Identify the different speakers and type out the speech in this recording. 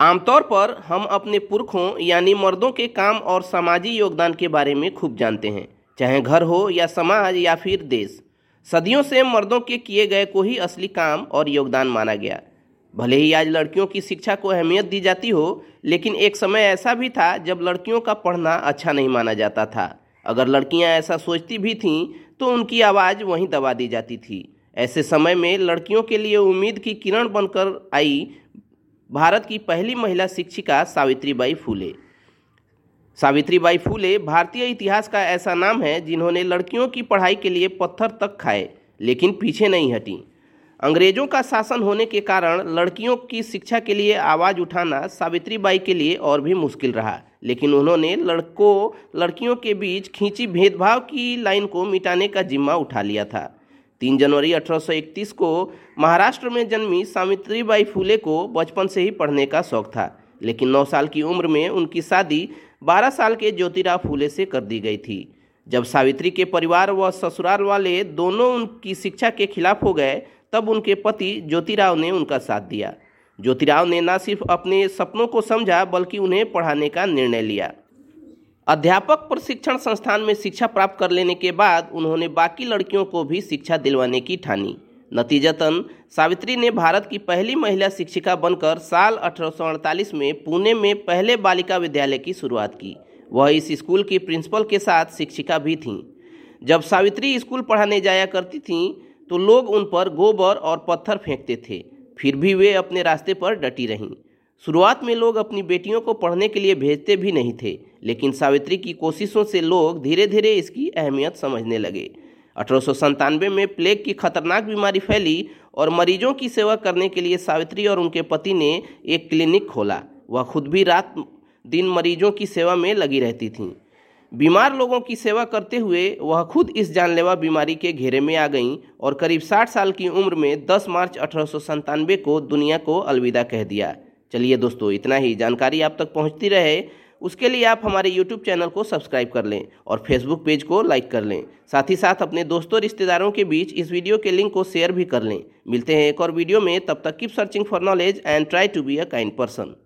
Speaker 1: आमतौर पर हम अपने पुरखों यानी मर्दों के काम और सामाजिक योगदान के बारे में खूब जानते हैं, चाहे घर हो या समाज या फिर देश। सदियों से मर्दों के किए गए को ही असली काम और योगदान माना गया। भले ही आज लड़कियों की शिक्षा को अहमियत दी जाती हो, लेकिन एक समय ऐसा भी था जब लड़कियों का पढ़ना अच्छा नहीं माना जाता था। अगर लड़कियाँ ऐसा सोचती भी थीं तो उनकी आवाज़ वहीं दबा दी जाती थी। ऐसे समय में लड़कियों के लिए उम्मीद की किरण बनकर आई भारत की पहली महिला शिक्षिका सावित्रीबाई फूले। सावित्रीबाई फूले भारतीय इतिहास का ऐसा नाम है जिन्होंने लड़कियों की पढ़ाई के लिए पत्थर तक खाए, लेकिन पीछे नहीं हटी। अंग्रेज़ों का शासन होने के कारण लड़कियों की शिक्षा के लिए आवाज़ उठाना सावित्रीबाई के लिए और भी मुश्किल रहा, लेकिन उन्होंने लड़कों, लड़कियों के बीच खींची भेदभाव की लाइन को मिटाने का जिम्मा उठा लिया था। तीन जनवरी 1831 को महाराष्ट्र में जन्मी सावित्रीबाई फूले को बचपन से ही पढ़ने का शौक था, लेकिन नौ साल की उम्र में उनकी शादी 12 साल के ज्योतिराव फूले से कर दी गई थी। जब सावित्री के परिवार व ससुराल वाले दोनों उनकी शिक्षा के खिलाफ हो गए, तब उनके पति ज्योतिराव ने उनका साथ दिया। ज्योतिराव ने न सिर्फ़ अपने सपनों को समझा, बल्कि उन्हें पढ़ाने का निर्णय लिया। अध्यापक प्रशिक्षण संस्थान में शिक्षा प्राप्त कर लेने के बाद उन्होंने बाकी लड़कियों को भी शिक्षा दिलवाने की ठानी। नतीजतन, सावित्री ने भारत की पहली महिला शिक्षिका बनकर साल 1848 में पुणे में पहले बालिका विद्यालय की शुरुआत की। वह इस स्कूल की प्रिंसिपल के साथ शिक्षिका भी थीं। जब सावित्री स्कूल पढ़ाने जाया करती थीं तो लोग उन पर गोबर और पत्थर फेंकते थे। फिर भी वे अपने रास्ते पर डटी रहीं। शुरुआत में लोग अपनी बेटियों को पढ़ने के लिए भेजते भी नहीं थे। लेकिन सावित्री की कोशिशों से लोग धीरे धीरे इसकी अहमियत समझने लगे। अठारह में प्लेग की खतरनाक बीमारी फैली और मरीजों की सेवा करने के लिए सावित्री और उनके पति ने एक क्लिनिक खोला। वह खुद भी रात दिन मरीजों की सेवा में लगी रहती थीं। बीमार लोगों की सेवा करते हुए वह खुद इस जानलेवा बीमारी के घेरे में आ गईं और करीब 60 साल की उम्र में 10 मार्च अठारह को दुनिया को अलविदा कह दिया। चलिए दोस्तों, इतना ही। जानकारी आप तक पहुँचती रहे उसके लिए आप हमारे यूट्यूब चैनल को सब्सक्राइब कर लें और फेसबुक पेज को लाइक कर लें। साथ ही साथ अपने दोस्तों रिश्तेदारों के बीच इस वीडियो के लिंक को शेयर भी कर लें। मिलते हैं एक और वीडियो में, तब तक keep searching for knowledge and try to be a kind person